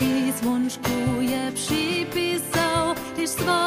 Dziś z łączku je przypisał, tyś swoje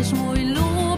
eres muy luz.